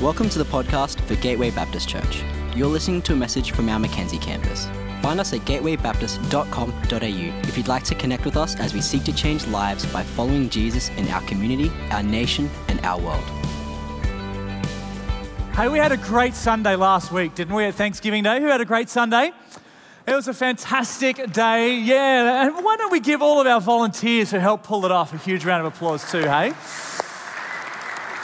Welcome to the podcast for Gateway Baptist Church. You're listening to a message from our Mackenzie campus. Find us at gatewaybaptist.com.au if you'd like to connect with us as we seek to change lives by following Jesus in our community, our nation, and our world. Hey, we had a great Sunday last week, didn't we, at Thanksgiving Day? Who had a great Sunday? It was a fantastic day, yeah. And why don't we give all of our volunteers who helped pull it off a huge round of applause, too, hey?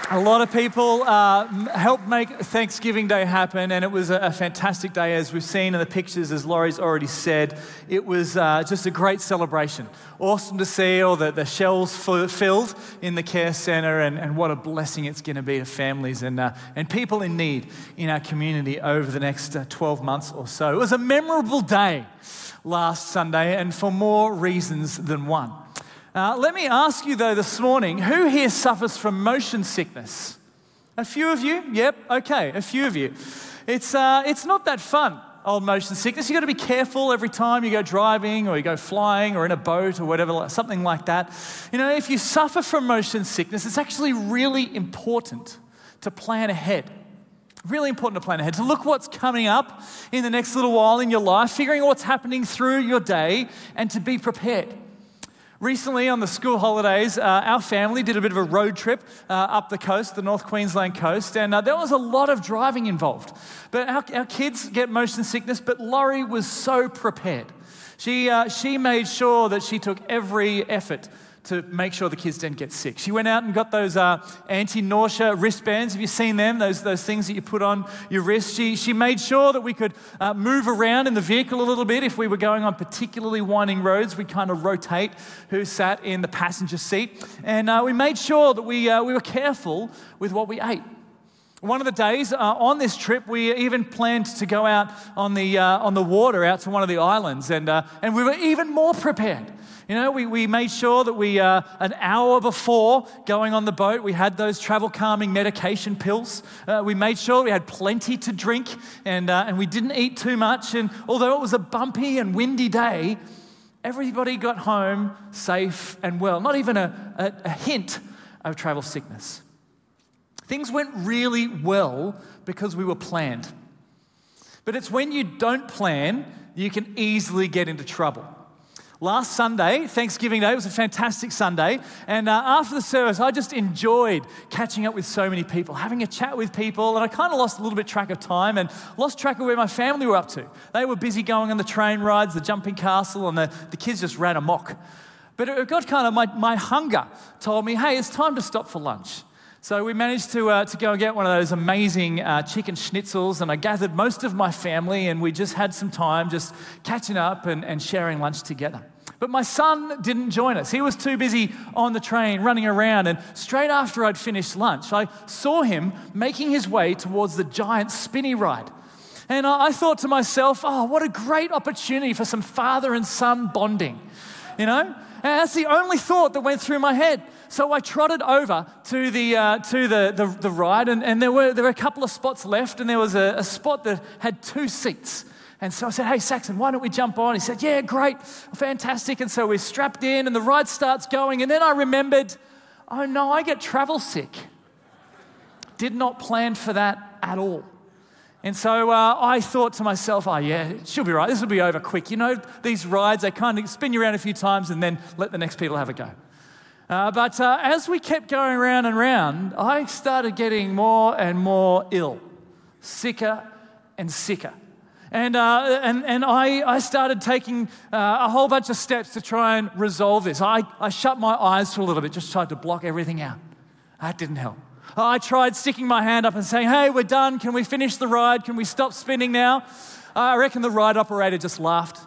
A lot of people uh, helped make Thanksgiving Day happen, and it was a, a, fantastic day, as we've seen in the pictures, as Laurie's already said. It was uh, just a great celebration. Awesome to see all the, the shelves filled in the care centre, and, and what a blessing it's going to be to families and, uh, and people in need in our community over the next uh, 12 months or so. It was a memorable day last Sunday, and for more reasons than one. Uh, let me ask you, though, this morning who here suffers from motion sickness? A few of you? Yep, okay, a few of you. It's, uh, it's not that fun, old motion sickness. You've got to be careful every time you go driving or you go flying or in a boat or whatever, something like that. You know, if you suffer from motion sickness, it's actually really important to plan ahead. Really important to plan ahead, to look what's coming up in the next little while in your life, figuring what's happening through your day, and to be prepared. Recently, on the school holidays, uh, our family did a bit of a road trip uh, up the coast, the North Queensland coast, and uh, there was a lot of driving involved. But our, our, kids get motion sickness, but Laurie was so prepared. She, uh, she made sure that she took every effort to make sure the kids didn't get sick. She went out and got those uh, anti nausea wristbands. Have you seen them? Those, those things that you put on your wrist. She, she made sure that we could uh, move around in the vehicle a little bit. If we were going on particularly winding roads, we kind of rotate who sat in the passenger seat. And uh, we made sure that we, uh, we were careful with what we ate. One of the days uh, on this trip, we even planned to go out on the, uh, on the water out to one of the islands, and, uh, and we were even more prepared. You know, we, we made sure that we, uh, an hour before going on the boat, we had those travel calming medication pills. Uh, we made sure we had plenty to drink and, uh, and we didn't eat too much. And although it was a bumpy and windy day, everybody got home safe and well. Not even a, a, a hint of travel sickness. Things went really well because we were planned. But it's when you don't plan, you can easily get into trouble. Last Sunday, Thanksgiving Day, was a fantastic Sunday. And uh, after the service, I just enjoyed catching up with so many people, having a chat with people. And I kind of lost a little bit track of time and lost track of where my family were up to. They were busy going on the train rides, the jumping castle, and the, the kids just ran amok. But it got kind of my, my hunger told me, hey, it's time to stop for lunch. So we managed to, uh, to go and get one of those amazing uh, chicken schnitzels, and I gathered most of my family, and we just had some time just catching up and, and sharing lunch together. But my son didn't join us. He was too busy on the train running around. And straight after I'd finished lunch, I saw him making his way towards the giant spinny ride. And I thought to myself, oh, what a great opportunity for some father and son bonding, you know? And that's the only thought that went through my head. So I trotted over to the, uh, to the, the, the, ride, and, and there, were, there were a couple of spots left, and there was a, a spot that had two seats. And so I said, Hey, Saxon, why don't we jump on? He said, Yeah, great, fantastic. And so we're strapped in, and the ride starts going. And then I remembered, Oh no, I get travel sick. Did not plan for that at all. And so uh, I thought to myself, oh, yeah, she'll be right. This will be over quick. You know, these rides, they kind of spin you around a few times and then let the next people have a go. Uh, but uh, as we kept going round and round, I started getting more and more ill, sicker and sicker. And, uh, and, and I, I started taking uh, a whole bunch of steps to try and resolve this. I, I shut my eyes for a little bit, just tried to block everything out. That didn't help. I tried sticking my hand up and saying, Hey, we're done. Can we finish the ride? Can we stop spinning now? I reckon the ride operator just laughed.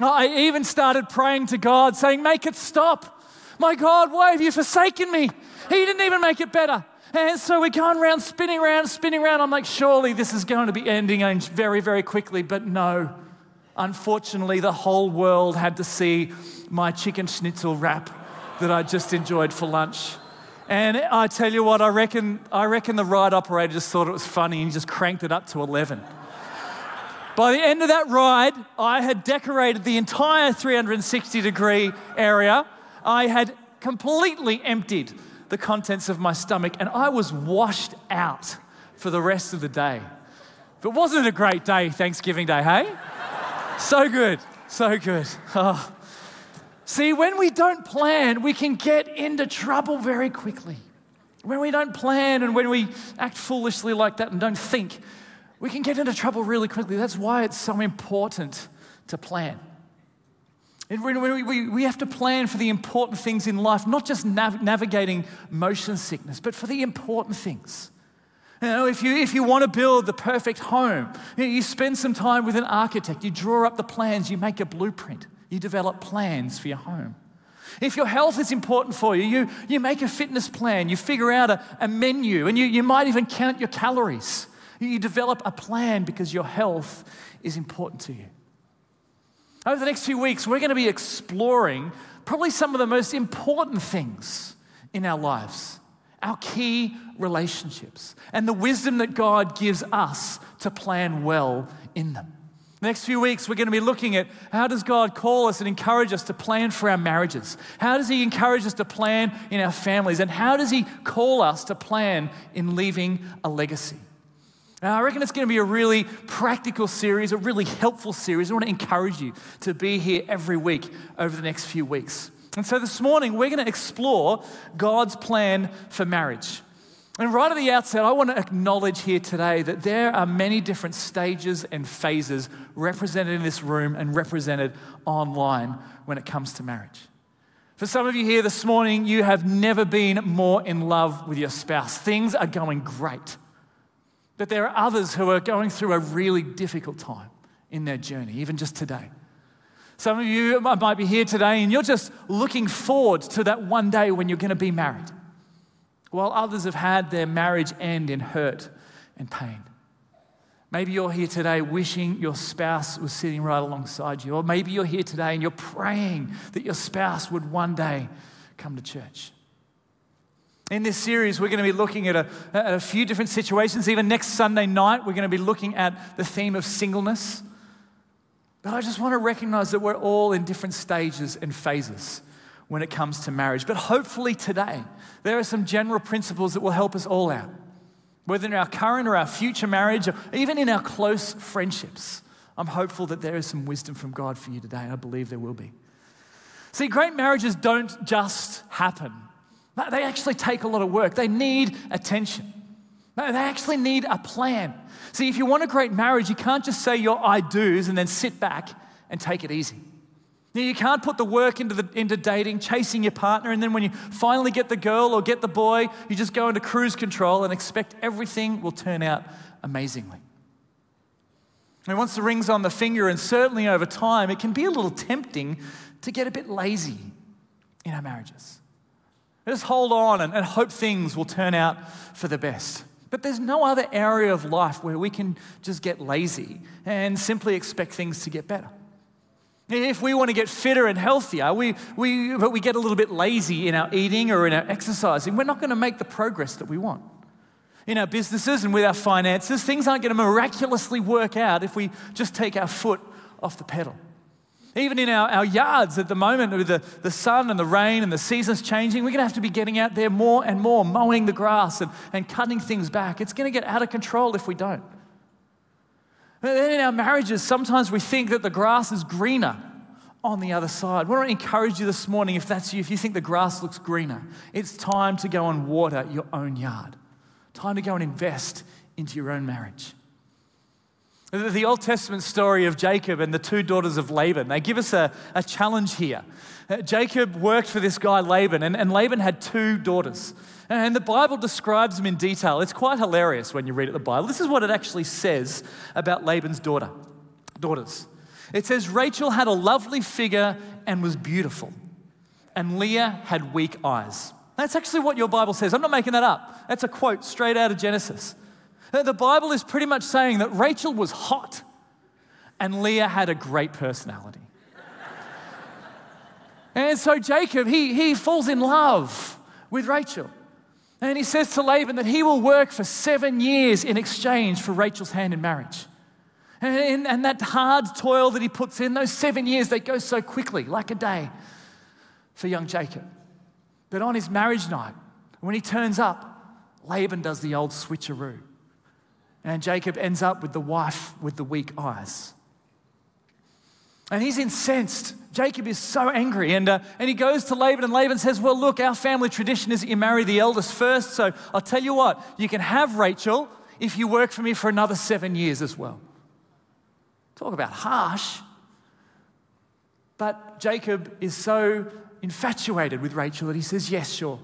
I even started praying to God, saying, Make it stop. My God, why have you forsaken me? He didn't even make it better. And so we're going around, spinning around, spinning around. I'm like, surely this is going to be ending very, very quickly. But no. Unfortunately, the whole world had to see my chicken schnitzel wrap that I just enjoyed for lunch. And I tell you what, I reckon, I reckon the ride operator just thought it was funny and just cranked it up to 11. By the end of that ride, I had decorated the entire 360 degree area I had completely emptied the contents of my stomach and I was washed out for the rest of the day. But wasn't it a great day, Thanksgiving Day, hey? so good, so good. Oh. See, when we don't plan, we can get into trouble very quickly. When we don't plan and when we act foolishly like that and don't think, we can get into trouble really quickly. That's why it's so important to plan. We, we, we have to plan for the important things in life, not just nav- navigating motion sickness, but for the important things. You know, if you, if you want to build the perfect home, you, know, you spend some time with an architect, you draw up the plans, you make a blueprint, you develop plans for your home. If your health is important for you, you, you make a fitness plan, you figure out a, a menu, and you, you might even count your calories. You develop a plan because your health is important to you. Over the next few weeks, we're going to be exploring probably some of the most important things in our lives our key relationships and the wisdom that God gives us to plan well in them. The next few weeks, we're going to be looking at how does God call us and encourage us to plan for our marriages? How does He encourage us to plan in our families? And how does He call us to plan in leaving a legacy? Now, I reckon it's going to be a really practical series, a really helpful series. I want to encourage you to be here every week over the next few weeks. And so this morning, we're going to explore God's plan for marriage. And right at the outset, I want to acknowledge here today that there are many different stages and phases represented in this room and represented online when it comes to marriage. For some of you here this morning, you have never been more in love with your spouse. Things are going great. But there are others who are going through a really difficult time in their journey, even just today. Some of you might be here today and you're just looking forward to that one day when you're going to be married, while others have had their marriage end in hurt and pain. Maybe you're here today wishing your spouse was sitting right alongside you, or maybe you're here today and you're praying that your spouse would one day come to church. In this series, we're going to be looking at a, at a few different situations. Even next Sunday night, we're going to be looking at the theme of singleness. But I just want to recognize that we're all in different stages and phases when it comes to marriage. But hopefully, today, there are some general principles that will help us all out, whether in our current or our future marriage, or even in our close friendships. I'm hopeful that there is some wisdom from God for you today. I believe there will be. See, great marriages don't just happen they actually take a lot of work. They need attention. They actually need a plan. See, if you want a great marriage, you can't just say your I do's and then sit back and take it easy. You can't put the work into, the, into dating, chasing your partner, and then when you finally get the girl or get the boy, you just go into cruise control and expect everything will turn out amazingly. And once the ring's on the finger, and certainly over time, it can be a little tempting to get a bit lazy in our marriages. Just hold on and, and hope things will turn out for the best. But there's no other area of life where we can just get lazy and simply expect things to get better. If we want to get fitter and healthier, we, we, but we get a little bit lazy in our eating or in our exercising, we're not going to make the progress that we want. In our businesses and with our finances, things aren't going to miraculously work out if we just take our foot off the pedal. Even in our, our yards at the moment, with the, the sun and the rain and the seasons changing, we're going to have to be getting out there more and more, mowing the grass and, and cutting things back. It's going to get out of control if we don't. And then in our marriages, sometimes we think that the grass is greener on the other side. We want to encourage you this morning, if that's you, if you think the grass looks greener, it's time to go and water your own yard. Time to go and invest into your own marriage. The Old Testament story of Jacob and the two daughters of Laban, they give us a, a challenge here. Uh, Jacob worked for this guy Laban, and, and Laban had two daughters. And the Bible describes them in detail. It's quite hilarious when you read it, the Bible. This is what it actually says about Laban's daughter, daughters. It says, Rachel had a lovely figure and was beautiful, and Leah had weak eyes. That's actually what your Bible says. I'm not making that up. That's a quote straight out of Genesis. The Bible is pretty much saying that Rachel was hot and Leah had a great personality. and so Jacob, he, he falls in love with Rachel. And he says to Laban that he will work for seven years in exchange for Rachel's hand in marriage. And, and, that hard toil that he puts in, those seven years, they go so quickly, like a day for young Jacob. But on his marriage night, when he turns up, Laban does the old switcheroo. And Jacob ends up with the wife with the weak eyes. And he's incensed. Jacob is so angry. And, uh, and he goes to Laban, and Laban says, Well, look, our family tradition is that you marry the eldest first. So I'll tell you what, you can have Rachel if you work for me for another seven years as well. Talk about harsh. But Jacob is so infatuated with Rachel that he says, Yes, sure.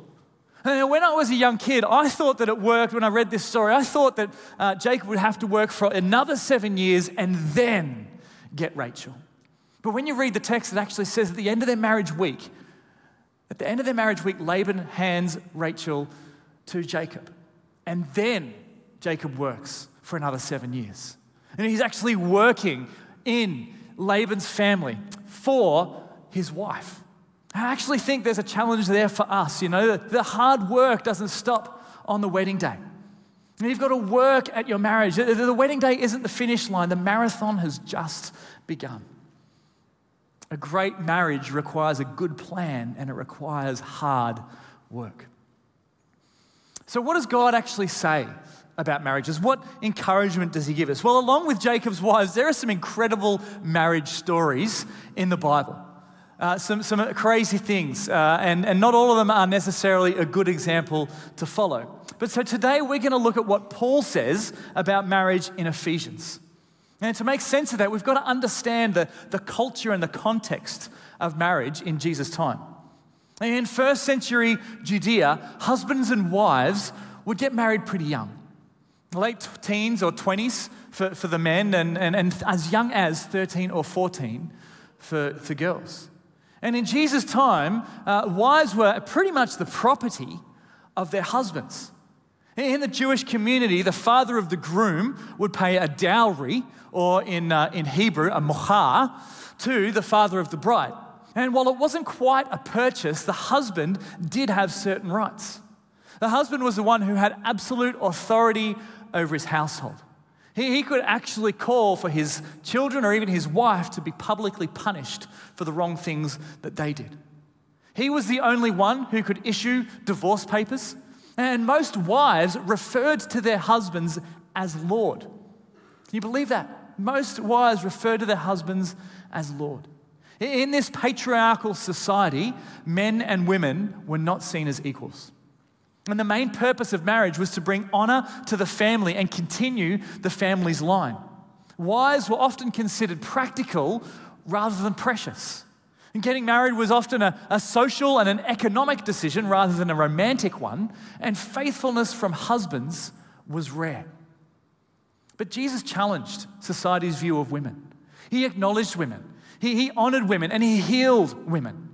And when I was a young kid, I thought that it worked when I read this story. I thought that uh, Jacob would have to work for another seven years and then get Rachel. But when you read the text, it actually says at the end of their marriage week, at the end of their marriage week, Laban hands Rachel to Jacob. And then Jacob works for another seven years. And he's actually working in Laban's family for his wife. I actually think there's a challenge there for us. You know, the hard work doesn't stop on the wedding day. You've got to work at your marriage. The wedding day isn't the finish line, the marathon has just begun. A great marriage requires a good plan and it requires hard work. So, what does God actually say about marriages? What encouragement does He give us? Well, along with Jacob's wives, there are some incredible marriage stories in the Bible. Uh, some, some crazy things, uh, and, and not all of them are necessarily a good example to follow. But so today we're going to look at what Paul says about marriage in Ephesians. And to make sense of that, we've got to understand the, the culture and the context of marriage in Jesus' time. In first century Judea, husbands and wives would get married pretty young. Late teens or 20s for, for the men, and, and, and as young as 13 or 14 for, for girls. And in Jesus' time, uh, wives were pretty much the property of their husbands. In the Jewish community, the father of the groom would pay a dowry, or in, uh, in Hebrew, a mohar, to the father of the bride. And while it wasn't quite a purchase, the husband did have certain rights. The husband was the one who had absolute authority over his household. He, he could actually call for his children or even his wife to be publicly punished for the wrong things that they did. He was the only one who could issue divorce papers. And most wives referred to their husbands as Lord. Can you believe that? Most wives referred to their husbands as Lord. In this patriarchal society, men and women were not seen as equals. And the main purpose of marriage was to bring honor to the family and continue the family's line. Wives were often considered practical rather than precious. And getting married was often a, a, social and an economic decision rather than a romantic one, and faithfulness from husbands was rare. But Jesus challenged society's view of women. He acknowledged women, he, he honored women, and he healed women.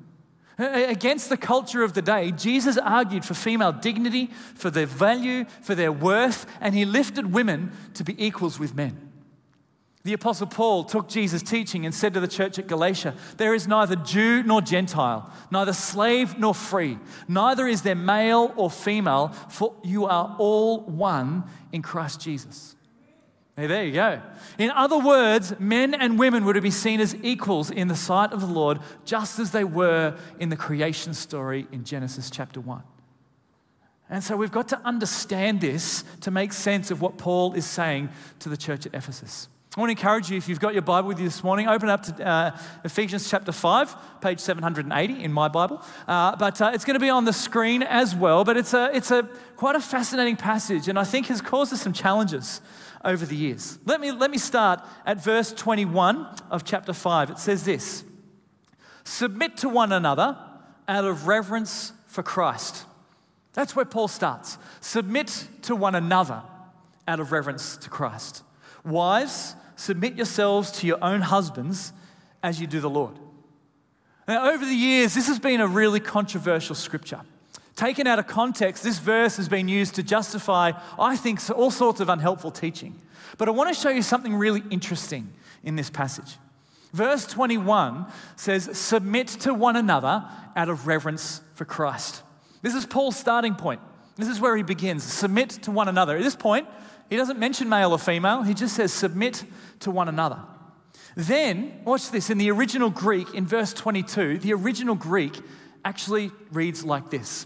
Against the culture of the day, Jesus argued for female dignity, for their value, for their worth, and he lifted women to be equals with men. The Apostle Paul took Jesus' teaching and said to the church at Galatia, There is neither Jew nor Gentile, neither slave nor free, neither is there male or female, for you are all one in Christ Jesus. Hey, there you go. In other words, men and women were to be seen as equals in the sight of the Lord, just as they were in the creation story in Genesis chapter 1. And so we've got to understand this to make sense of what Paul is saying to the church at Ephesus. I want to encourage you, if you've got your Bible with you this morning, open up to uh, Ephesians chapter 5, page 780 in my Bible. Uh, but uh, it's going to be on the screen as well. But it's, a, it's a, quite a fascinating passage, and I think has caused us some challenges over the years. Let me, let me start at verse 21 of chapter 5. It says this Submit to one another out of reverence for Christ. That's where Paul starts. Submit to one another out of reverence to Christ. Wives, submit yourselves to your own husbands as you do the Lord. Now, over the years, this has been a really controversial scripture. Taken out of context, this verse has been used to justify, I think, all sorts of unhelpful teaching. But I want to show you something really interesting in this passage. Verse 21 says, Submit to one another out of reverence for Christ. This is Paul's starting point. This is where he begins. Submit to one another. At this point, he doesn't mention male or female, he just says, Submit to one another. Then, watch this, in the original Greek, in verse 22, the original Greek actually reads like this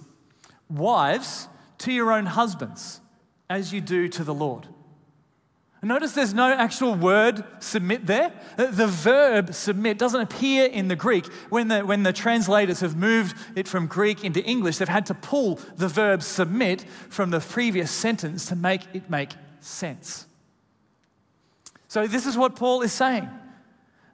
Wives, to your own husbands, as you do to the Lord. Notice there's no actual word submit there. The verb submit doesn't appear in the Greek. When the, when the translators have moved it from Greek into English, they've had to pull the verb submit from the previous sentence to make it make sense. So, this is what Paul is saying.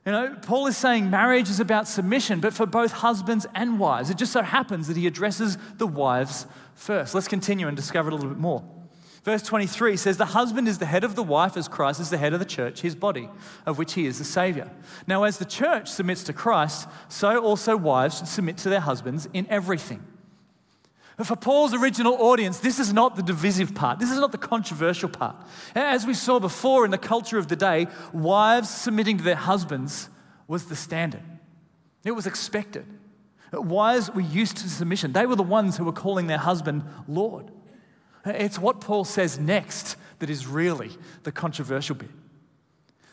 You know, Paul is saying marriage is about submission, but for both husbands and wives. It just so happens that he addresses the wives first. Let's continue and discover a little bit more. Verse 23 says, The husband is the head of the wife as Christ is the head of the church, his body, of which he is the Savior. Now, as the church submits to Christ, so also wives should submit to their husbands in everything. But for Paul's original audience, this is not the divisive part. This is not the controversial part. As we saw before in the culture of the day, wives submitting to their husbands was the standard, it was expected. Wives were used to submission, they were the ones who were calling their husband Lord. It's what Paul says next that is really the controversial bit.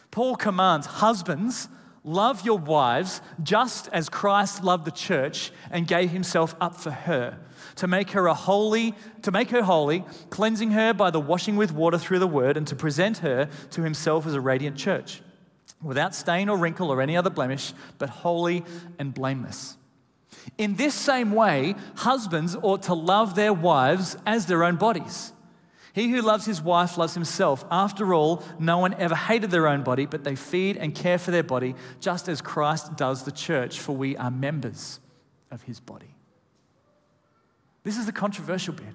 Paul commands husbands, love your wives just as Christ loved the church and gave himself up for her to make her a holy to make her holy cleansing her by the washing with water through the word and to present her to himself as a radiant church without stain or wrinkle or any other blemish but holy and blameless in this same way, husbands ought to love their wives as their own bodies. He who loves his wife loves himself. After all, no one ever hated their own body, but they feed and care for their body, just as Christ does the church, for we are members of his body. This is the controversial bit.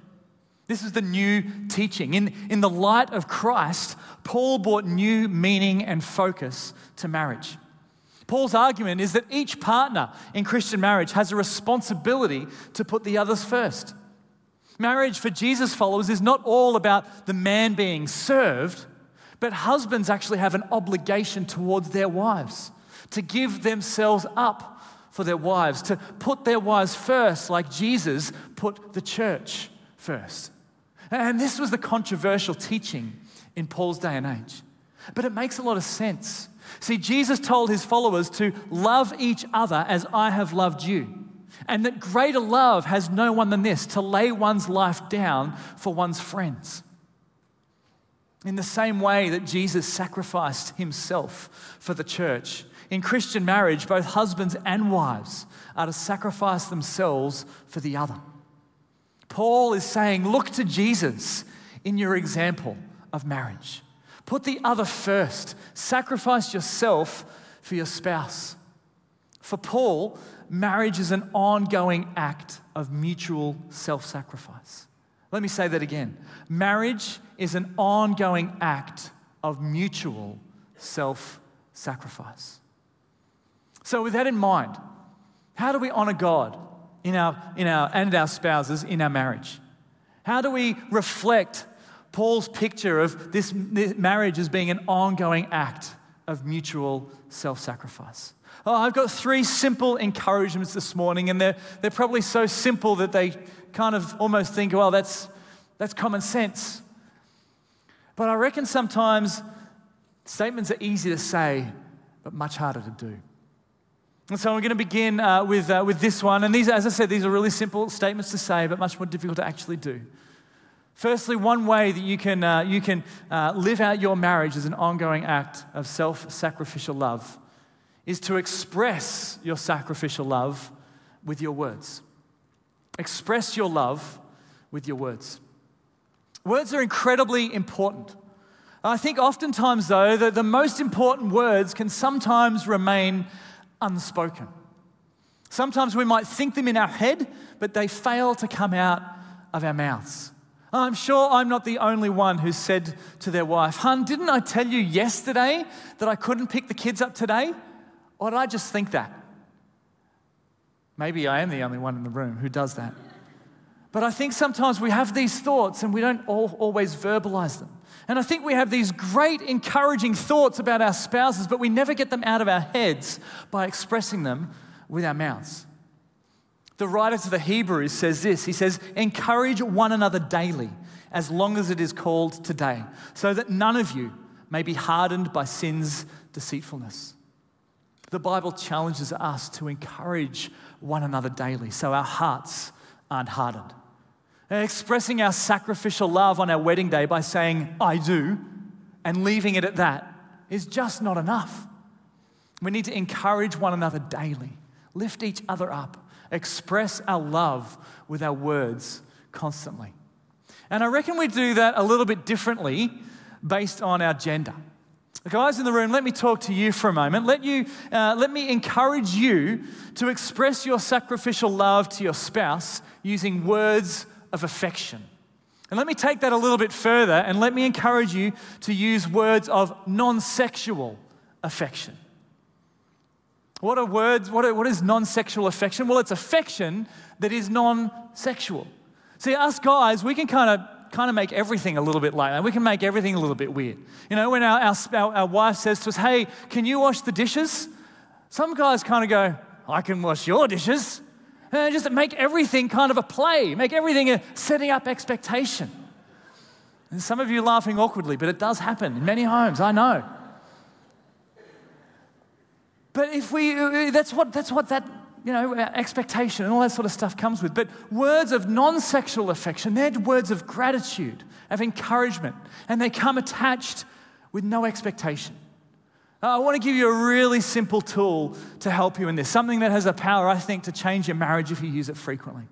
This is the new teaching. In, in the light of Christ, Paul brought new meaning and focus to marriage. Paul's argument is that each partner in Christian marriage has a responsibility to put the others first. Marriage for Jesus followers is not all about the man being served, but husbands actually have an obligation towards their wives to give themselves up for their wives, to put their wives first, like Jesus put the church first. And this was the controversial teaching in Paul's day and age. But it makes a lot of sense See, Jesus told his followers to love each other as I have loved you. And that greater love has no one than this to lay one's life down for one's friends. In the same way that Jesus sacrificed himself for the church, in Christian marriage, both husbands and wives are to sacrifice themselves for the other. Paul is saying, Look to Jesus in your example of marriage. Put the other first. Sacrifice yourself for your spouse. For Paul, marriage is an ongoing act of mutual self sacrifice. Let me say that again. Marriage is an ongoing act of mutual self sacrifice. So, with that in mind, how do we honor God in our, in our, and our spouses in our marriage? How do we reflect Paul's picture of this marriage as being an ongoing act of mutual self sacrifice. Oh, I've got three simple encouragements this morning, and they're, they're probably so simple that they kind of almost think, well, that's, that's common sense. But I reckon sometimes statements are easy to say, but much harder to do. And so I'm going to begin uh, with, uh, with this one. And these, as I said, these are really simple statements to say, but much more difficult to actually do. Firstly, one way that you can, uh, you can uh, live out your marriage as an ongoing act of self sacrificial love is to express your sacrificial love with your words. Express your love with your words. Words are incredibly important. I think oftentimes, though, that the most important words can sometimes remain unspoken. Sometimes we might think them in our head, but they fail to come out of our mouths. I'm sure I'm not the only one who said to their wife, Hun, didn't I tell you yesterday that I couldn't pick the kids up today? Or did I just think that? Maybe I am the only one in the room who does that. But I think sometimes we have these thoughts and we don't always verbalize them. And I think we have these great encouraging thoughts about our spouses, but we never get them out of our heads by expressing them with our mouths. The writer to the Hebrews says this He says, Encourage one another daily, as long as it is called today, so that none of you may be hardened by sin's deceitfulness. The Bible challenges us to encourage one another daily so our hearts aren't hardened. Expressing our sacrificial love on our wedding day by saying, I do, and leaving it at that is just not enough. We need to encourage one another daily, lift each other up, express our love with our words constantly. And I reckon we do that a little bit differently based on our gender. The guys in the room, let me talk to you for a moment. Let, you, uh, let me encourage you to express your sacrificial love to your spouse using words of affection. And let me take that a little bit further and let me encourage you to use words of non sexual affection. What are words? What, are, what is non sexual affection? Well, it's affection that is non sexual. See, us guys, we can kind of kind of make everything a little bit like that. We can make everything a little bit weird. You know, when our, our, our wife says to us, Hey, can you wash the dishes? Some guys kind of go, I can wash your dishes. And just make everything kind of a play, make everything a setting up expectation. And some of you laughing awkwardly, but it does happen in many homes, I know. But if we, that's what, that's what that, you know, expectation and all that sort of stuff comes with. But words of non sexual affection, they're words of gratitude, of encouragement, and they come attached with no expectation. Uh, I want to give you a really simple tool to help you in this, something that has the power, I think, to change your marriage if you use it frequently.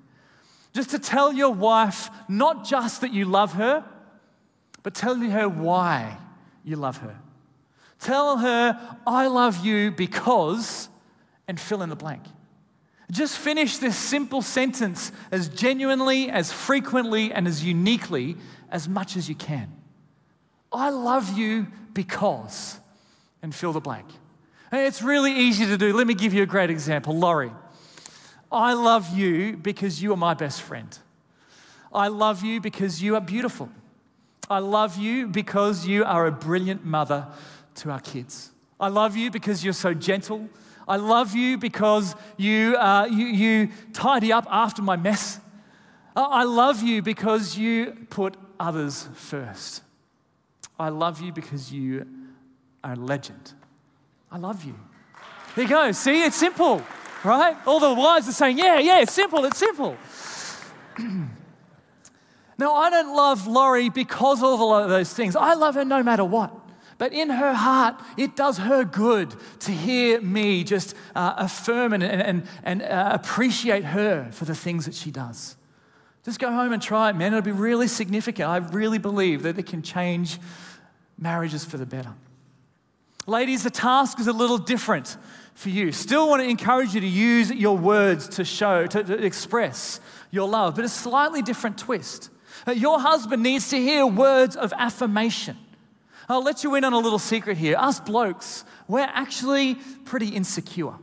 Just to tell your wife not just that you love her, but tell her why you love her. Tell her, I love you because, and fill in the blank. Just finish this simple sentence as genuinely, as frequently, and as uniquely as much as you can. I love you because, and fill the blank. it's really easy to do. Let me give you a great example. Laurie, I love you because you are my best friend. I love you because you are beautiful. I love you because you are a brilliant mother to our kids. I love you because you're so gentle. I love you because you, uh, you, you tidy up after my mess. I love you because you put others first. I love you because you are a legend. I love you. There you go. See, it's simple, right? All the wives are saying, yeah, yeah, it's simple, it's simple. now, I don't love Laurie because of all of those things. I love her no matter what. But in her heart, it does her good to hear me just uh, affirm and, and, and uh, appreciate her for the things that she does. Just go home and try it, man. It'll be really significant. I really believe that it can change marriages for the better. Ladies, the task is a little different for you. Still want to encourage you to use your words to show, to, to express your love, but a slightly different twist. Uh, your husband needs to hear words of affirmation. I'll let you in on a little secret here. Us blokes, we're actually pretty insecure.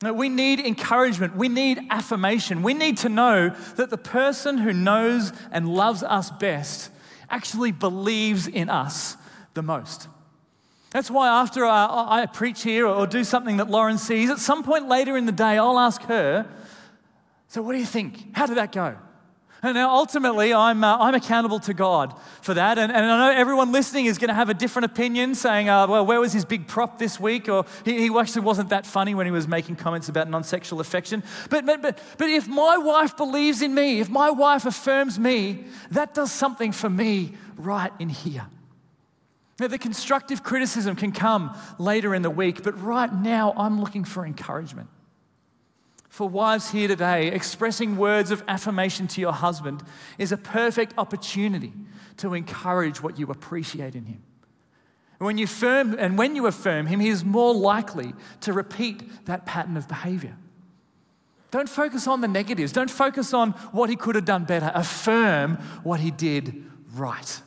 We need encouragement. We need affirmation. We need to know that the person who knows and loves us best actually believes in us the most. That's why after I, I, preach here or do something that Lauren sees, at some point later in the day, I'll ask her, So, what do you think? How did that go? And now, ultimately, I'm, uh, I'm accountable to God for that. And, and I know everyone listening is going to have a different opinion, saying, uh, well, where was his big prop this week? Or he, he actually wasn't that funny when he was making comments about non sexual affection. But, but, but, but if my wife believes in me, if my wife affirms me, that does something for me right in here. Now, the constructive criticism can come later in the week, but right now, I'm looking for encouragement for wives here today, expressing words of affirmation to your husband is a perfect opportunity to encourage what you appreciate in him. When you affirm, and when you affirm him, he is more likely to repeat that pattern of behavior. Don't focus on the negatives. Don't focus on what he could have done better. Affirm what he did right.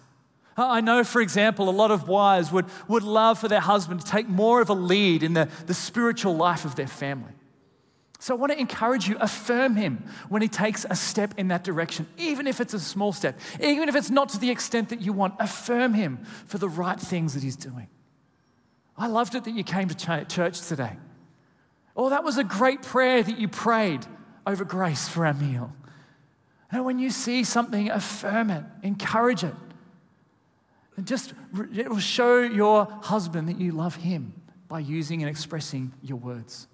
I know, for example, a lot of wives would, would love for their husband to take more of a lead in the, the spiritual life of their family. So I want to encourage you, affirm him when he takes a step in that direction, even if it's a small step, even if it's not to the extent that you want, affirm him for the right things that he's doing. I loved it that you came to church today. Oh, that was a great prayer that you prayed over grace for our meal. And when you see something, affirm it, encourage it. Just, it will show your husband that you love him by using and expressing your words.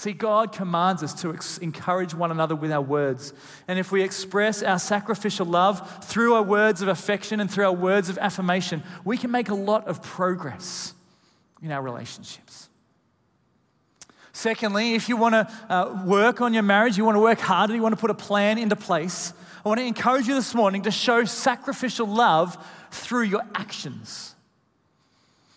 See, God commands us to ex- encourage one another with our words. And if we express our sacrificial love through our words of affection and through our words of affirmation, we can make a lot of progress in our relationships. Secondly, if you want to uh, work on your marriage, you want to work harder, you want to put a plan into place, I want to encourage you this morning to show sacrificial love through your actions.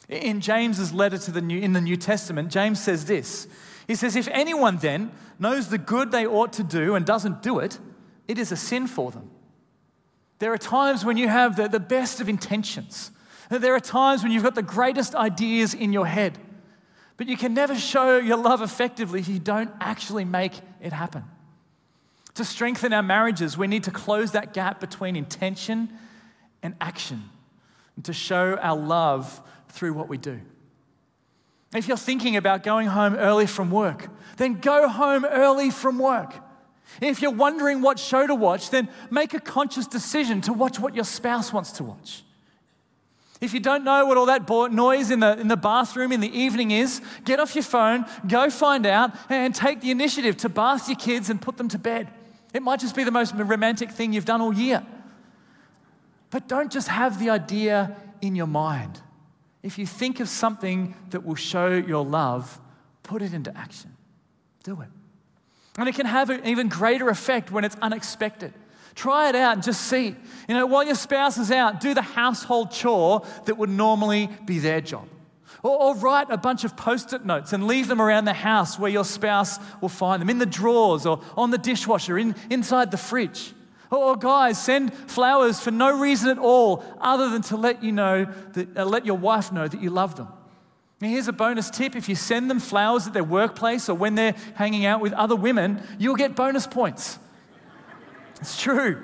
In James's letter to the New, in the New Testament, James says this. He says, If anyone then knows the good they ought to do and doesn't do it, it is a sin for them. There are times when you have the, the best of intentions. There are times when you've got the greatest ideas in your head. But you can never show your love effectively if you don't actually make it happen. To strengthen our marriages, we need to close that gap between intention and action, and to show our love through what we do. If you're thinking about going home early from work, then go home early from work. If you're wondering what show to watch, then make a conscious decision to watch what your spouse wants to watch. If you don't know what all that noise in the, in the bathroom in the evening is, get off your phone, go find out, and take the initiative to bath your kids and put them to bed. It might just be the most romantic thing you've done all year. But don't just have the idea in your mind. If you think of something that will show your love, put it into action. Do it. And it can have an even greater effect when it's unexpected. Try it out and just see. You know, while your spouse is out, do the household chore that would normally be their job. Or, or write a bunch of post it notes and leave them around the house where your spouse will find them in the drawers or on the dishwasher, in, inside the fridge. Or, guys, send flowers for no reason at all other than to let you know that, uh, let your wife know that you love them. Here's a bonus tip if you send them flowers at their workplace or when they're hanging out with other women, you'll get bonus points. It's true.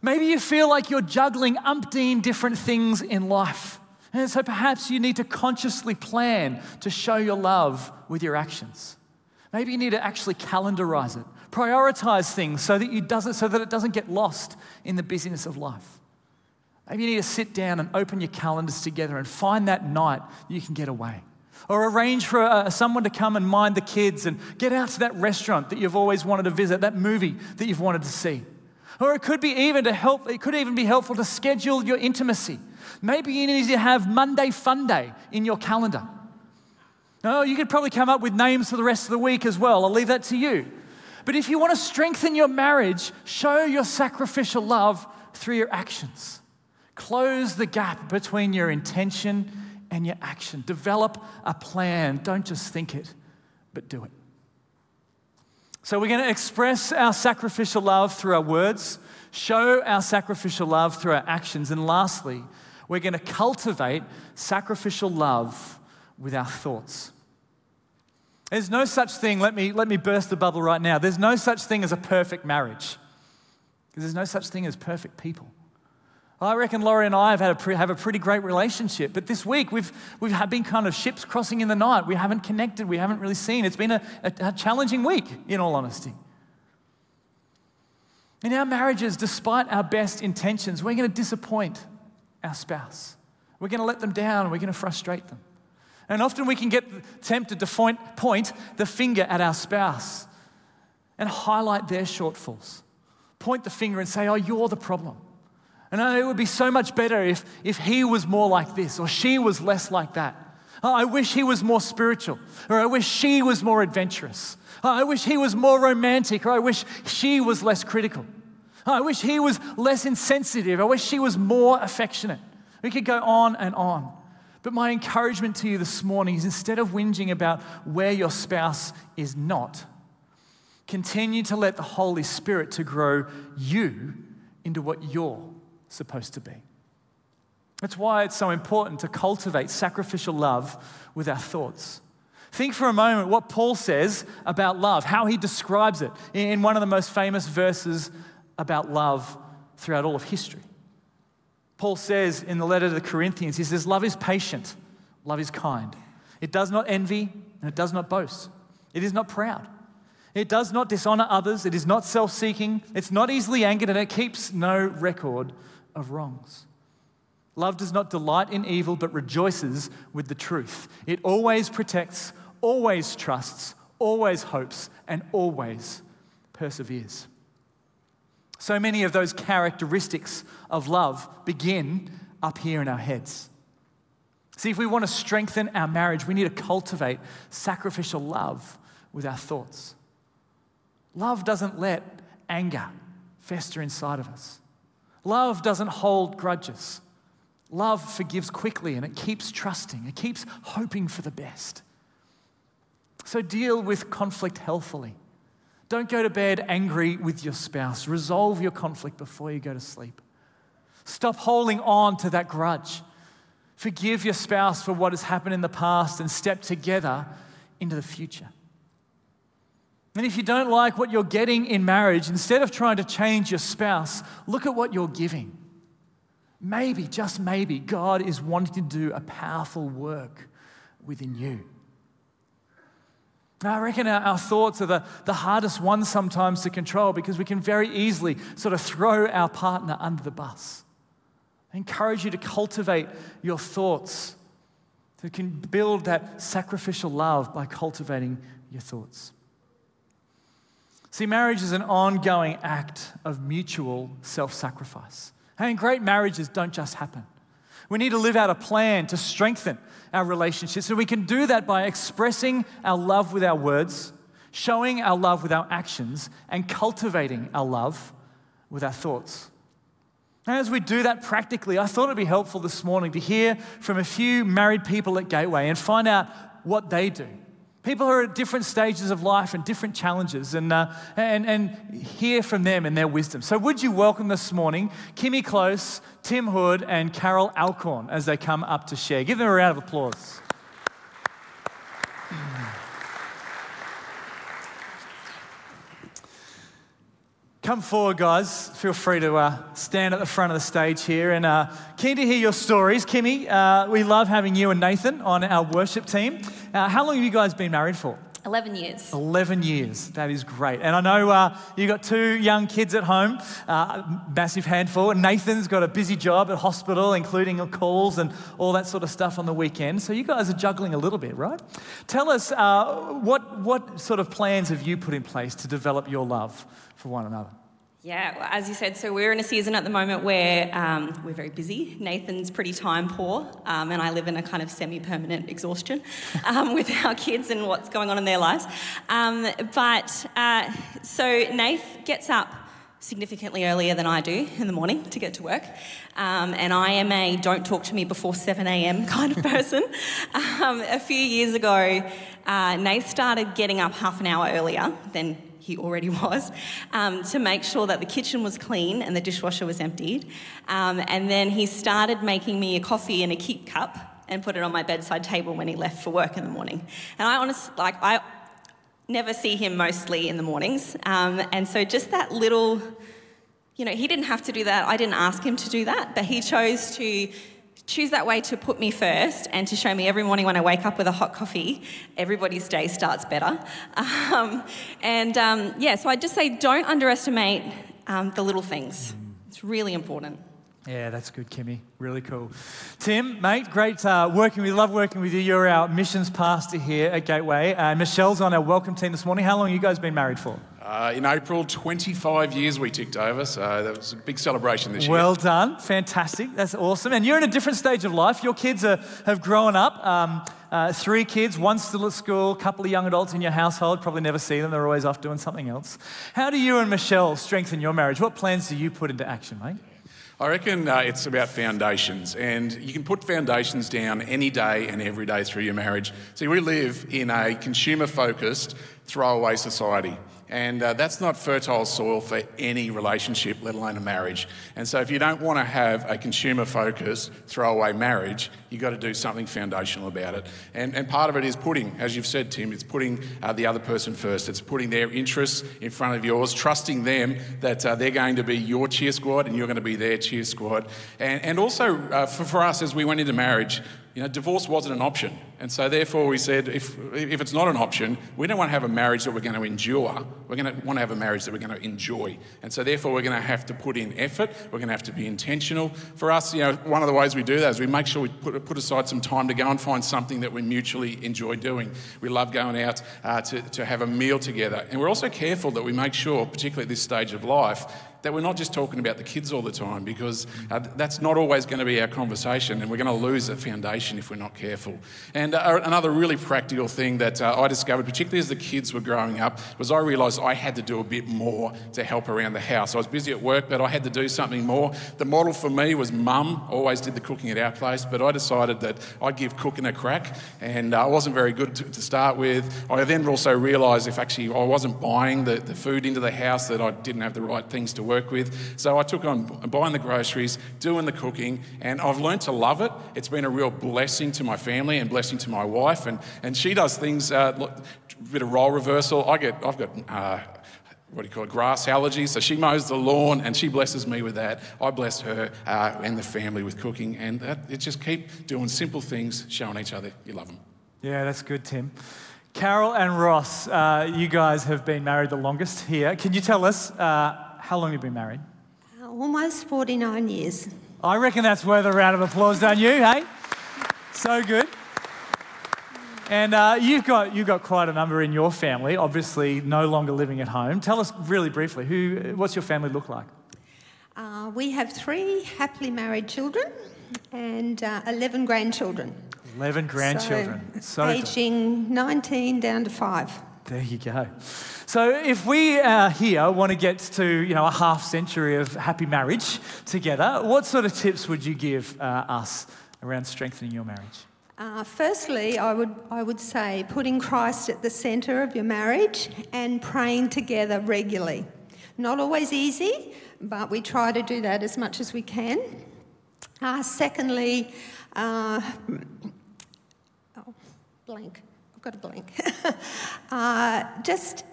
Maybe you feel like you're juggling umpteen different things in life. And so perhaps you need to consciously plan to show your love with your actions. Maybe you need to actually calendarize it Prioritize things so that, you doesn't, so that it doesn't get lost in the busyness of life. Maybe you need to sit down and open your calendars together and find that night you can get away. Or arrange for uh, someone to come and mind the kids and get out to that restaurant that you've always wanted to visit, that movie that you've wanted to see. Or it could be even to help, it could even be helpful to schedule your intimacy. Maybe you need to have Monday Fun Day in your calendar. No, you could probably come up with names for the rest of the week as well. I'll leave that to you. But if you want to strengthen your marriage, show your sacrificial love through your actions. Close the gap between your intention and your action. Develop a plan. Don't just think it, but do it. So, we're going to express our sacrificial love through our words, show our sacrificial love through our actions, and lastly, we're going to cultivate sacrificial love with our thoughts. There's no such thing, let me, let me burst the bubble right now. There's no such thing as a perfect marriage, because there's no such thing as perfect people. I reckon Laurie and I have, had a pre, have a pretty great relationship, but this week we've, we've been kind of ships crossing in the night. We haven't connected, we haven't really seen. It's been a, a, a challenging week, in all honesty. In our marriages, despite our best intentions, we're going to disappoint our spouse. We're going to let them down, we're going to frustrate them. And often we can get tempted to point the finger at our spouse and highlight their shortfalls. Point the finger and say, Oh, you're the problem. And it would be so much better if, if he was more like this or she was less like that. Oh, I wish he was more spiritual, or I wish she was more adventurous. Oh, I wish he was more romantic, or I wish she was less critical. Oh, I wish he was less insensitive. I wish she was more affectionate. We could go on and on. But my encouragement to you this morning is instead of whinging about where your spouse is not, continue to let the Holy Spirit to grow you into what you're supposed to be. That's why it's so important to cultivate sacrificial love with our thoughts. Think for a moment what Paul says about love, how he describes it in one of the most famous verses about love throughout all of history. Paul says in the letter to the Corinthians, he says, Love is patient, love is kind. It does not envy, and it does not boast. It is not proud. It does not dishonor others. It is not self seeking. It's not easily angered, and it keeps no record of wrongs. Love does not delight in evil, but rejoices with the truth. It always protects, always trusts, always hopes, and always perseveres. So many of those characteristics of love begin up here in our heads. See, if we want to strengthen our marriage, we need to cultivate sacrificial love with our thoughts. Love doesn't let anger fester inside of us. Love doesn't hold grudges. Love forgives quickly and it keeps trusting, it keeps hoping for the best. So deal with conflict healthily. Don't go to bed angry with your spouse. Resolve your conflict before you go to sleep. Stop holding on to that grudge. Forgive your spouse for what has happened in the past and step together into the future. And if you don't like what you're getting in marriage, instead of trying to change your spouse, look at what you're giving. Maybe, just maybe, God is wanting to do a powerful work within you. Now, I reckon our, our, thoughts are the, the hardest ones sometimes to control because we can very easily sort of throw our partner under the bus. I encourage you to cultivate your thoughts, to can build that sacrificial love by cultivating your thoughts. See, marriage is an ongoing act of mutual self sacrifice. And great marriages don't just happen. We need to live out a plan to strengthen our relationships. So we can do that by expressing our love with our words, showing our love with our actions, and cultivating our love with our thoughts. And as we do that practically, I thought it'd be helpful this morning to hear from a few married people at Gateway and find out what they do. People who are at different stages of life and different challenges, and, uh, and, and hear from them and their wisdom. So, would you welcome this morning Kimmy Close, Tim Hood, and Carol Alcorn as they come up to share? Give them a round of applause. Come forward, guys. Feel free to uh, stand at the front of the stage here. And uh, keen to hear your stories. Kimmy, uh, we love having you and Nathan on our worship team. Uh, how long have you guys been married for? 11 years. 11 years. That is great. And I know uh, you've got two young kids at home, uh, massive handful. Nathan's got a busy job at hospital, including calls and all that sort of stuff on the weekend. So you guys are juggling a little bit, right? Tell us uh, what, what sort of plans have you put in place to develop your love for one another? Yeah, well, as you said, so we're in a season at the moment where um, we're very busy. Nathan's pretty time poor, um, and I live in a kind of semi permanent exhaustion um, with our kids and what's going on in their lives. Um, but uh, so Nath gets up significantly earlier than I do in the morning to get to work. Um, and I am a don't talk to me before 7 a.m. kind of person. um, a few years ago, uh, Nath started getting up half an hour earlier than he already was, um, to make sure that the kitchen was clean and the dishwasher was emptied. Um, and then he started making me a coffee in a keep cup and put it on my bedside table when he left for work in the morning. And I honestly, like, I never see him mostly in the mornings. Um, and so just that little, you know, he didn't have to do that. I didn't ask him to do that, but he chose to choose that way to put me first and to show me every morning when I wake up with a hot coffee, everybody's day starts better. Um, and um, yeah, so I just say don't underestimate um, the little things. It's really important. Yeah, that's good, Kimmy. Really cool. Tim, mate, great uh, working. We love working with you. You're our missions pastor here at Gateway. Uh, Michelle's on our welcome team this morning. How long have you guys been married for? Uh, in April, 25 years we ticked over, so that was a big celebration this year. Well done. Fantastic. That's awesome. And you're in a different stage of life. Your kids are, have grown up. Um, uh, three kids, one still at school, a couple of young adults in your household. Probably never see them, they're always off doing something else. How do you and Michelle strengthen your marriage? What plans do you put into action, mate? I reckon uh, it's about foundations, and you can put foundations down any day and every day through your marriage. See, we live in a consumer focused, throwaway society. And uh, that's not fertile soil for any relationship, let alone a marriage. And so, if you don't want to have a consumer focused, throwaway marriage, you've got to do something foundational about it. And, and part of it is putting, as you've said, Tim, it's putting uh, the other person first. It's putting their interests in front of yours, trusting them that uh, they're going to be your cheer squad and you're going to be their cheer squad. And, and also, uh, for, for us, as we went into marriage, You know, divorce wasn't an option. And so, therefore, we said if, if it's not an option, we don't want to have a marriage that we're going to endure. We're going to want to have a marriage that we're going to enjoy. And so, therefore, we're going to have to put in effort. We're going to have to be intentional. For us, you know, one of the ways we do that is we make sure we put, put aside some time to go and find something that we mutually enjoy doing. We love going out uh, to, to have a meal together. And we're also careful that we make sure, particularly at this stage of life, that we're not just talking about the kids all the time because uh, that's not always going to be our conversation and we're going to lose that foundation if we're not careful. And uh, another really practical thing that uh, I discovered, particularly as the kids were growing up, was I realised I had to do a bit more to help around the house. I was busy at work, but I had to do something more. The model for me was mum always did the cooking at our place, but I decided that I'd give cooking a crack and uh, I wasn't very good to, to start with. I then also realised if actually I wasn't buying the, the food into the house that I didn't have the right things to work with. So I took on buying the groceries, doing the cooking, and I've learned to love it. It's been a real blessing to my family and blessing to my wife. And, and she does things, uh, a bit of role reversal. I get, I've got. Uh, what do you call it, grass allergies. So she mows the lawn and she blesses me with that. I bless her uh, and the family with cooking. And that, it just keep doing simple things, showing each other you love them. Yeah, that's good, Tim. Carol and Ross, uh, you guys have been married the longest here. Can you tell us uh, how long have you've been married? Uh, almost 49 years. I reckon that's worth a round of applause, don't you? Hey, so good. And uh, you've got you've got quite a number in your family. Obviously, no longer living at home. Tell us really briefly who. What's your family look like? Uh, we have three happily married children and uh, 11 grandchildren. 11 grandchildren. So, So aging 19 down to five. There you go. So, if we uh, here want to get to you know a half century of happy marriage together, what sort of tips would you give uh, us around strengthening your marriage? Uh, firstly, I would, I would say putting Christ at the centre of your marriage and praying together regularly. Not always easy, but we try to do that as much as we can. Uh, secondly, uh, oh, blank. I've got a blank. uh, just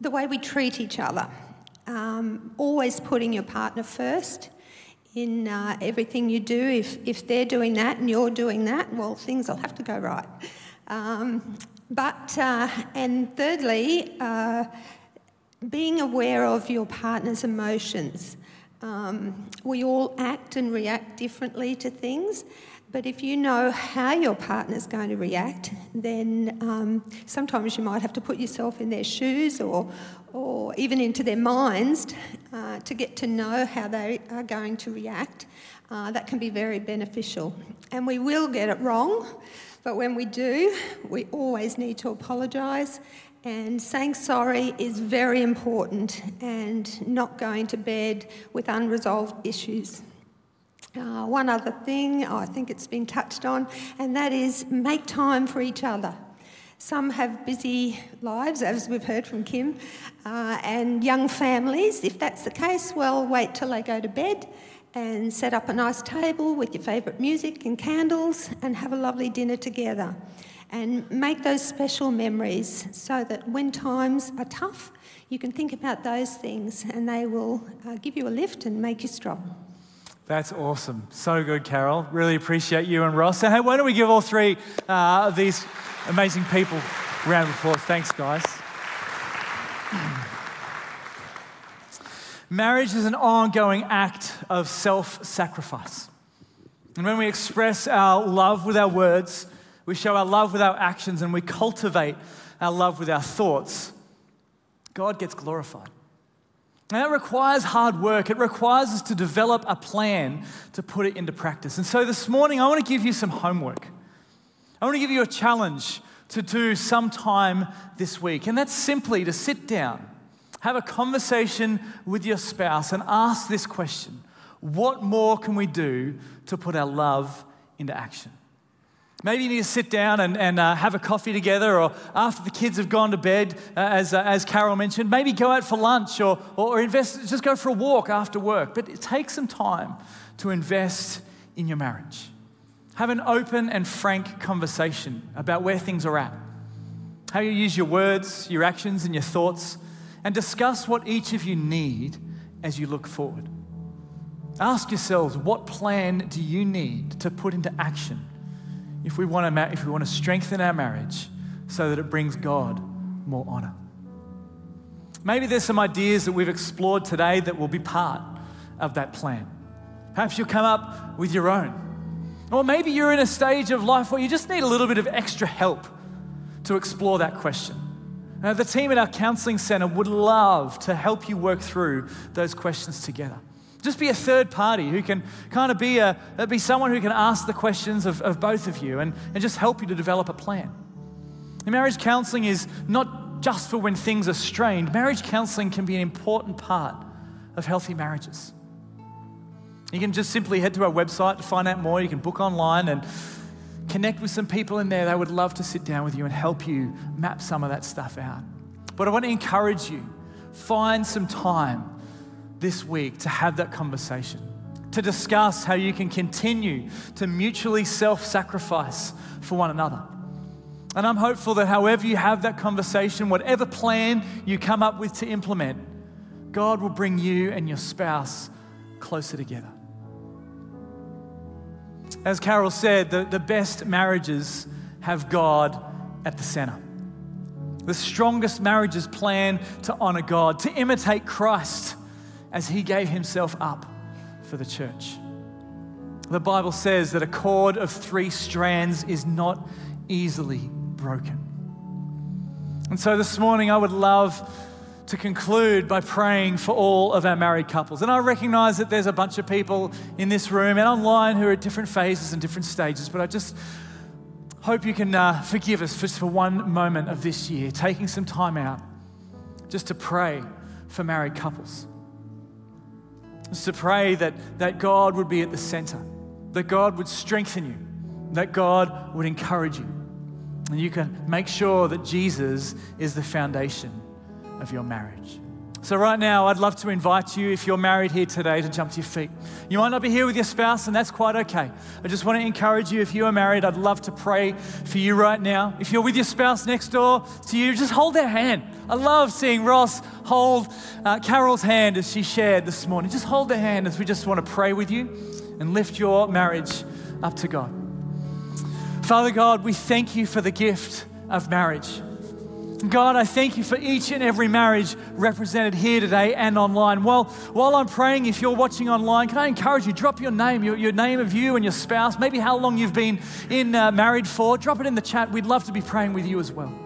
the way we treat each other. Um, always putting your partner first in uh, everything you do. If, if they're doing that and you're doing that, well, things will have to go right. Um, but, uh, and thirdly, uh, being aware of your partner's emotions. Um, we all act and react differently to things, but if you know how your partner's going to react, then um, sometimes you might have to put yourself in their shoes or, or even into their minds uh, to get to know how they are going to react. Uh, that can be very beneficial. And we will get it wrong, but when we do, we always need to apologise. And saying sorry is very important and not going to bed with unresolved issues. Uh, one other thing, I think it's been touched on, and that is make time for each other. Some have busy lives, as we've heard from Kim, uh, and young families. If that's the case, well, wait till they go to bed and set up a nice table with your favourite music and candles and have a lovely dinner together. And make those special memories so that when times are tough, you can think about those things and they will uh, give you a lift and make you strong. That's awesome. So good, Carol. Really appreciate you and Ross. And hey, why don't we give all three uh, of these amazing people a round of applause? Thanks, guys. Marriage is an ongoing act of self sacrifice. And when we express our love with our words, we show our love with our actions, and we cultivate our love with our thoughts, God gets glorified. And that requires hard work. It requires us to develop a plan to put it into practice. And so this morning, I want to give you some homework. I want to give you a challenge to do sometime this week. And that's simply to sit down, have a conversation with your spouse, and ask this question What more can we do to put our love into action? Maybe you need to sit down and, and uh, have a coffee together, or after the kids have gone to bed, uh, as, uh, as Carol mentioned, maybe go out for lunch or, or invest, just go for a walk after work. But take some time to invest in your marriage. Have an open and frank conversation about where things are at, how you use your words, your actions, and your thoughts, and discuss what each of you need as you look forward. Ask yourselves what plan do you need to put into action if we want to, if we want to strengthen our marriage so that it brings God more honor. Maybe there's some ideas that we've explored today that will be part of that plan. Perhaps you'll come up with your own. Or maybe you're in a stage of life where you just need a little bit of extra help to explore that question. Now, the team at our counseling center would love to help you work through those questions together. Just be a third party who can kind of be, a, uh, be someone who can ask the questions of, of both of you and, and just help you to develop a plan. And marriage counseling is not just for when things are strained, marriage counseling can be an important part of healthy marriages. You can just simply head to our website to find out more. You can book online and connect with some people in there. They would love to sit down with you and help you map some of that stuff out. But I want to encourage you find some time this week to have that conversation, to discuss how you can continue to mutually self sacrifice for one another. And I'm hopeful that however you have that conversation, whatever plan you come up with to implement, God will bring you and your spouse closer together. As Carol said, the, the best marriages have God at the center. The strongest marriages plan to honor God, to imitate Christ as he gave himself up for the church. The Bible says that a cord of three strands is not easily broken. And so this morning, I would love to conclude by praying for all of our married couples. And I recognize that there's a bunch of people in this room and online who are at different phases and different stages, but I just hope you can uh, forgive us just for one moment of this year, taking some time out just to pray for married couples. Just to pray that, that God would be at the center, that God would strengthen you, that God would encourage you. And you can make sure that Jesus is the foundation of your marriage. So, right now, I'd love to invite you, if you're married here today, to jump to your feet. You might not be here with your spouse, and that's quite okay. I just want to encourage you, if you are married, I'd love to pray for you right now. If you're with your spouse next door to you, just hold their hand. I love seeing Ross hold uh, Carol's hand as she shared this morning. Just hold their hand as we just want to pray with you and lift your marriage up to God. Father God, we thank you for the gift of marriage. God, I thank you for each and every marriage represented here today and online. While, while I'm praying, if you're watching online, can I encourage you, drop your name, your, your name of you and your spouse, maybe how long you've been in uh, married for, drop it in the chat. We'd love to be praying with you as well.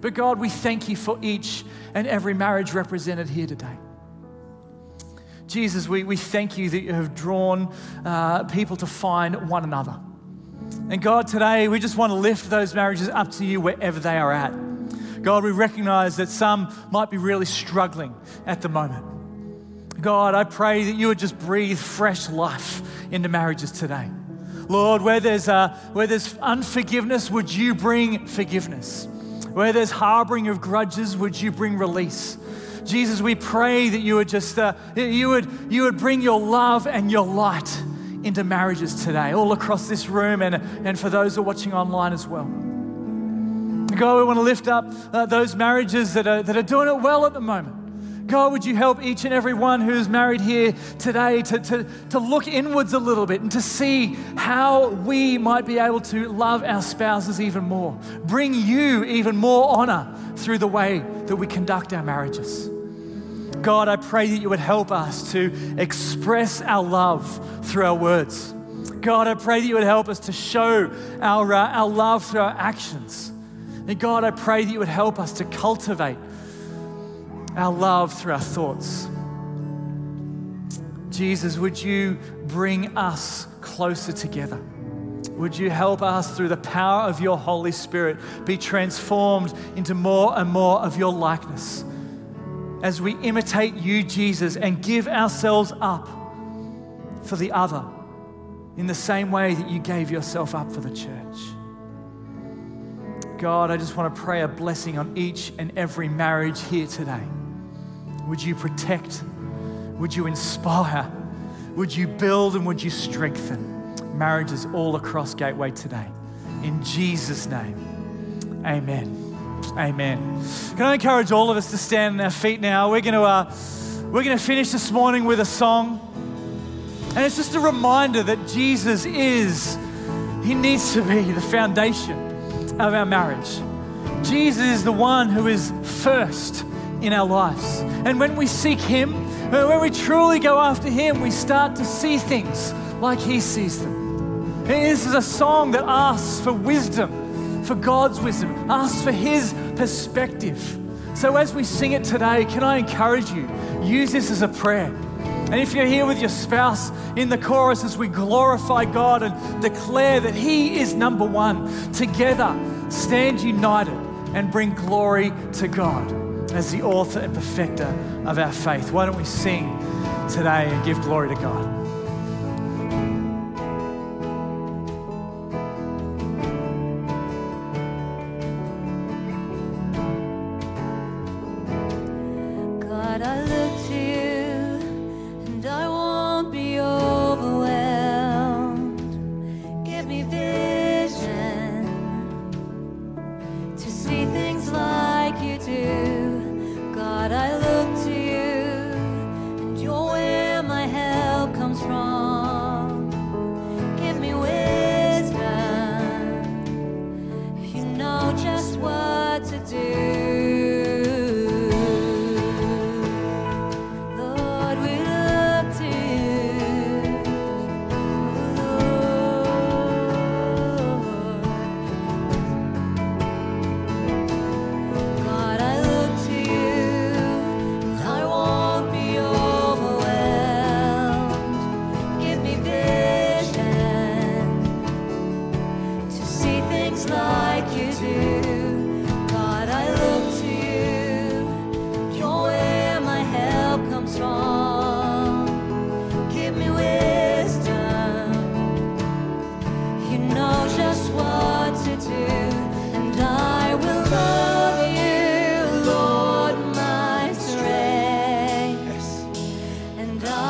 But God, we thank you for each and every marriage represented here today. Jesus, we, we thank you that you have drawn uh, people to find one another. And God, today we just want to lift those marriages up to you wherever they are at. God, we recognize that some might be really struggling at the moment. God, I pray that you would just breathe fresh life into marriages today. Lord, where there's, uh, where there's unforgiveness, would you bring forgiveness? Where there's harboring of grudges, would you bring release? Jesus, we pray that you would just, uh, you, would, you would bring your love and your light into marriages today, all across this room and, and for those who are watching online as well. God, we want to lift up uh, those marriages that are, that are doing it well at the moment. God, would you help each and every one who's married here today to, to, to look inwards a little bit and to see how we might be able to love our spouses even more, bring you even more honor through the way that we conduct our marriages. God, I pray that you would help us to express our love through our words. God, I pray that you would help us to show our, uh, our love through our actions. And God, I pray that you would help us to cultivate our love through our thoughts. Jesus, would you bring us closer together? Would you help us through the power of your Holy Spirit be transformed into more and more of your likeness as we imitate you, Jesus, and give ourselves up for the other in the same way that you gave yourself up for the church? God, I just want to pray a blessing on each and every marriage here today. Would you protect? Would you inspire? Would you build and would you strengthen marriages all across Gateway today? In Jesus' name, amen. Amen. Can I encourage all of us to stand on our feet now? We're going to, uh, we're going to finish this morning with a song. And it's just a reminder that Jesus is He needs to be the foundation of our marriage. Jesus is the one who is first in our lives. And when we seek Him, when we truly go after Him, we start to see things like He sees them. This is a song that asks for wisdom, for God's wisdom, asks for His perspective. So as we sing it today, can I encourage you? Use this as a prayer. And if you're here with your spouse in the chorus as we glorify God and declare that He is number one, together stand united and bring glory to God as the author and perfecter of our faith. Why don't we sing today and give glory to God? Pray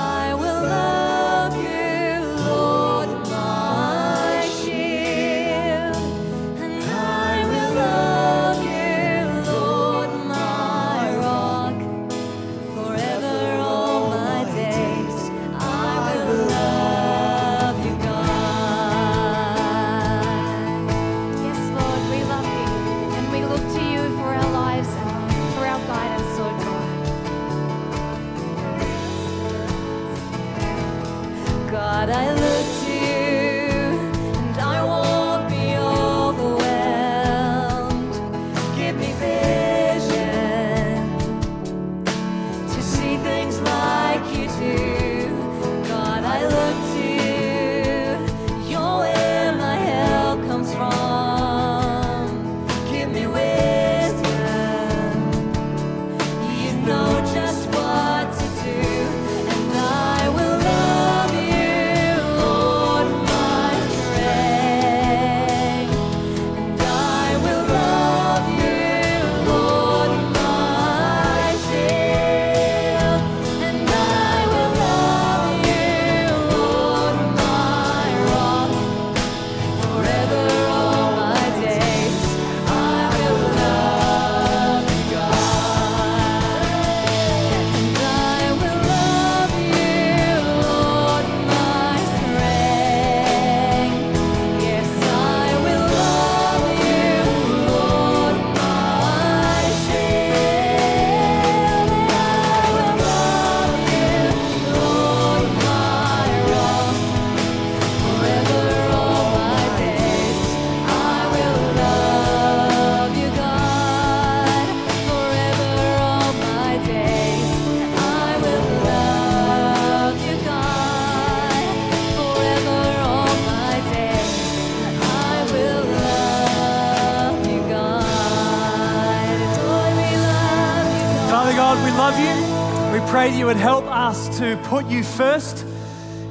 us to put you first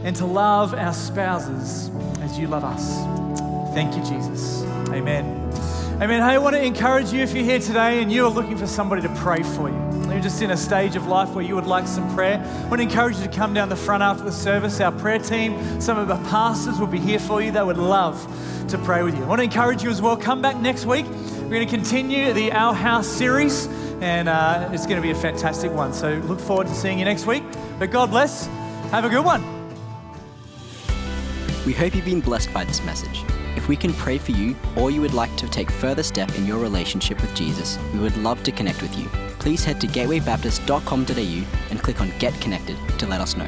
and to love our spouses as you love us. Thank you, Jesus. Amen. Amen. Hey, I want to encourage you if you're here today and you are looking for somebody to pray for you. You're just in a stage of life where you would like some prayer. I want to encourage you to come down the front after the service. Our prayer team, some of the pastors will be here for you. They would love to pray with you. I want to encourage you as well. Come back next week. We're going to continue the Our House series and uh, it's going to be a fantastic one. So look forward to seeing you next week. But God bless. Have a good one. We hope you've been blessed by this message. If we can pray for you or you would like to take further step in your relationship with Jesus, we would love to connect with you. Please head to gatewaybaptist.com.au and click on Get Connected to let us know.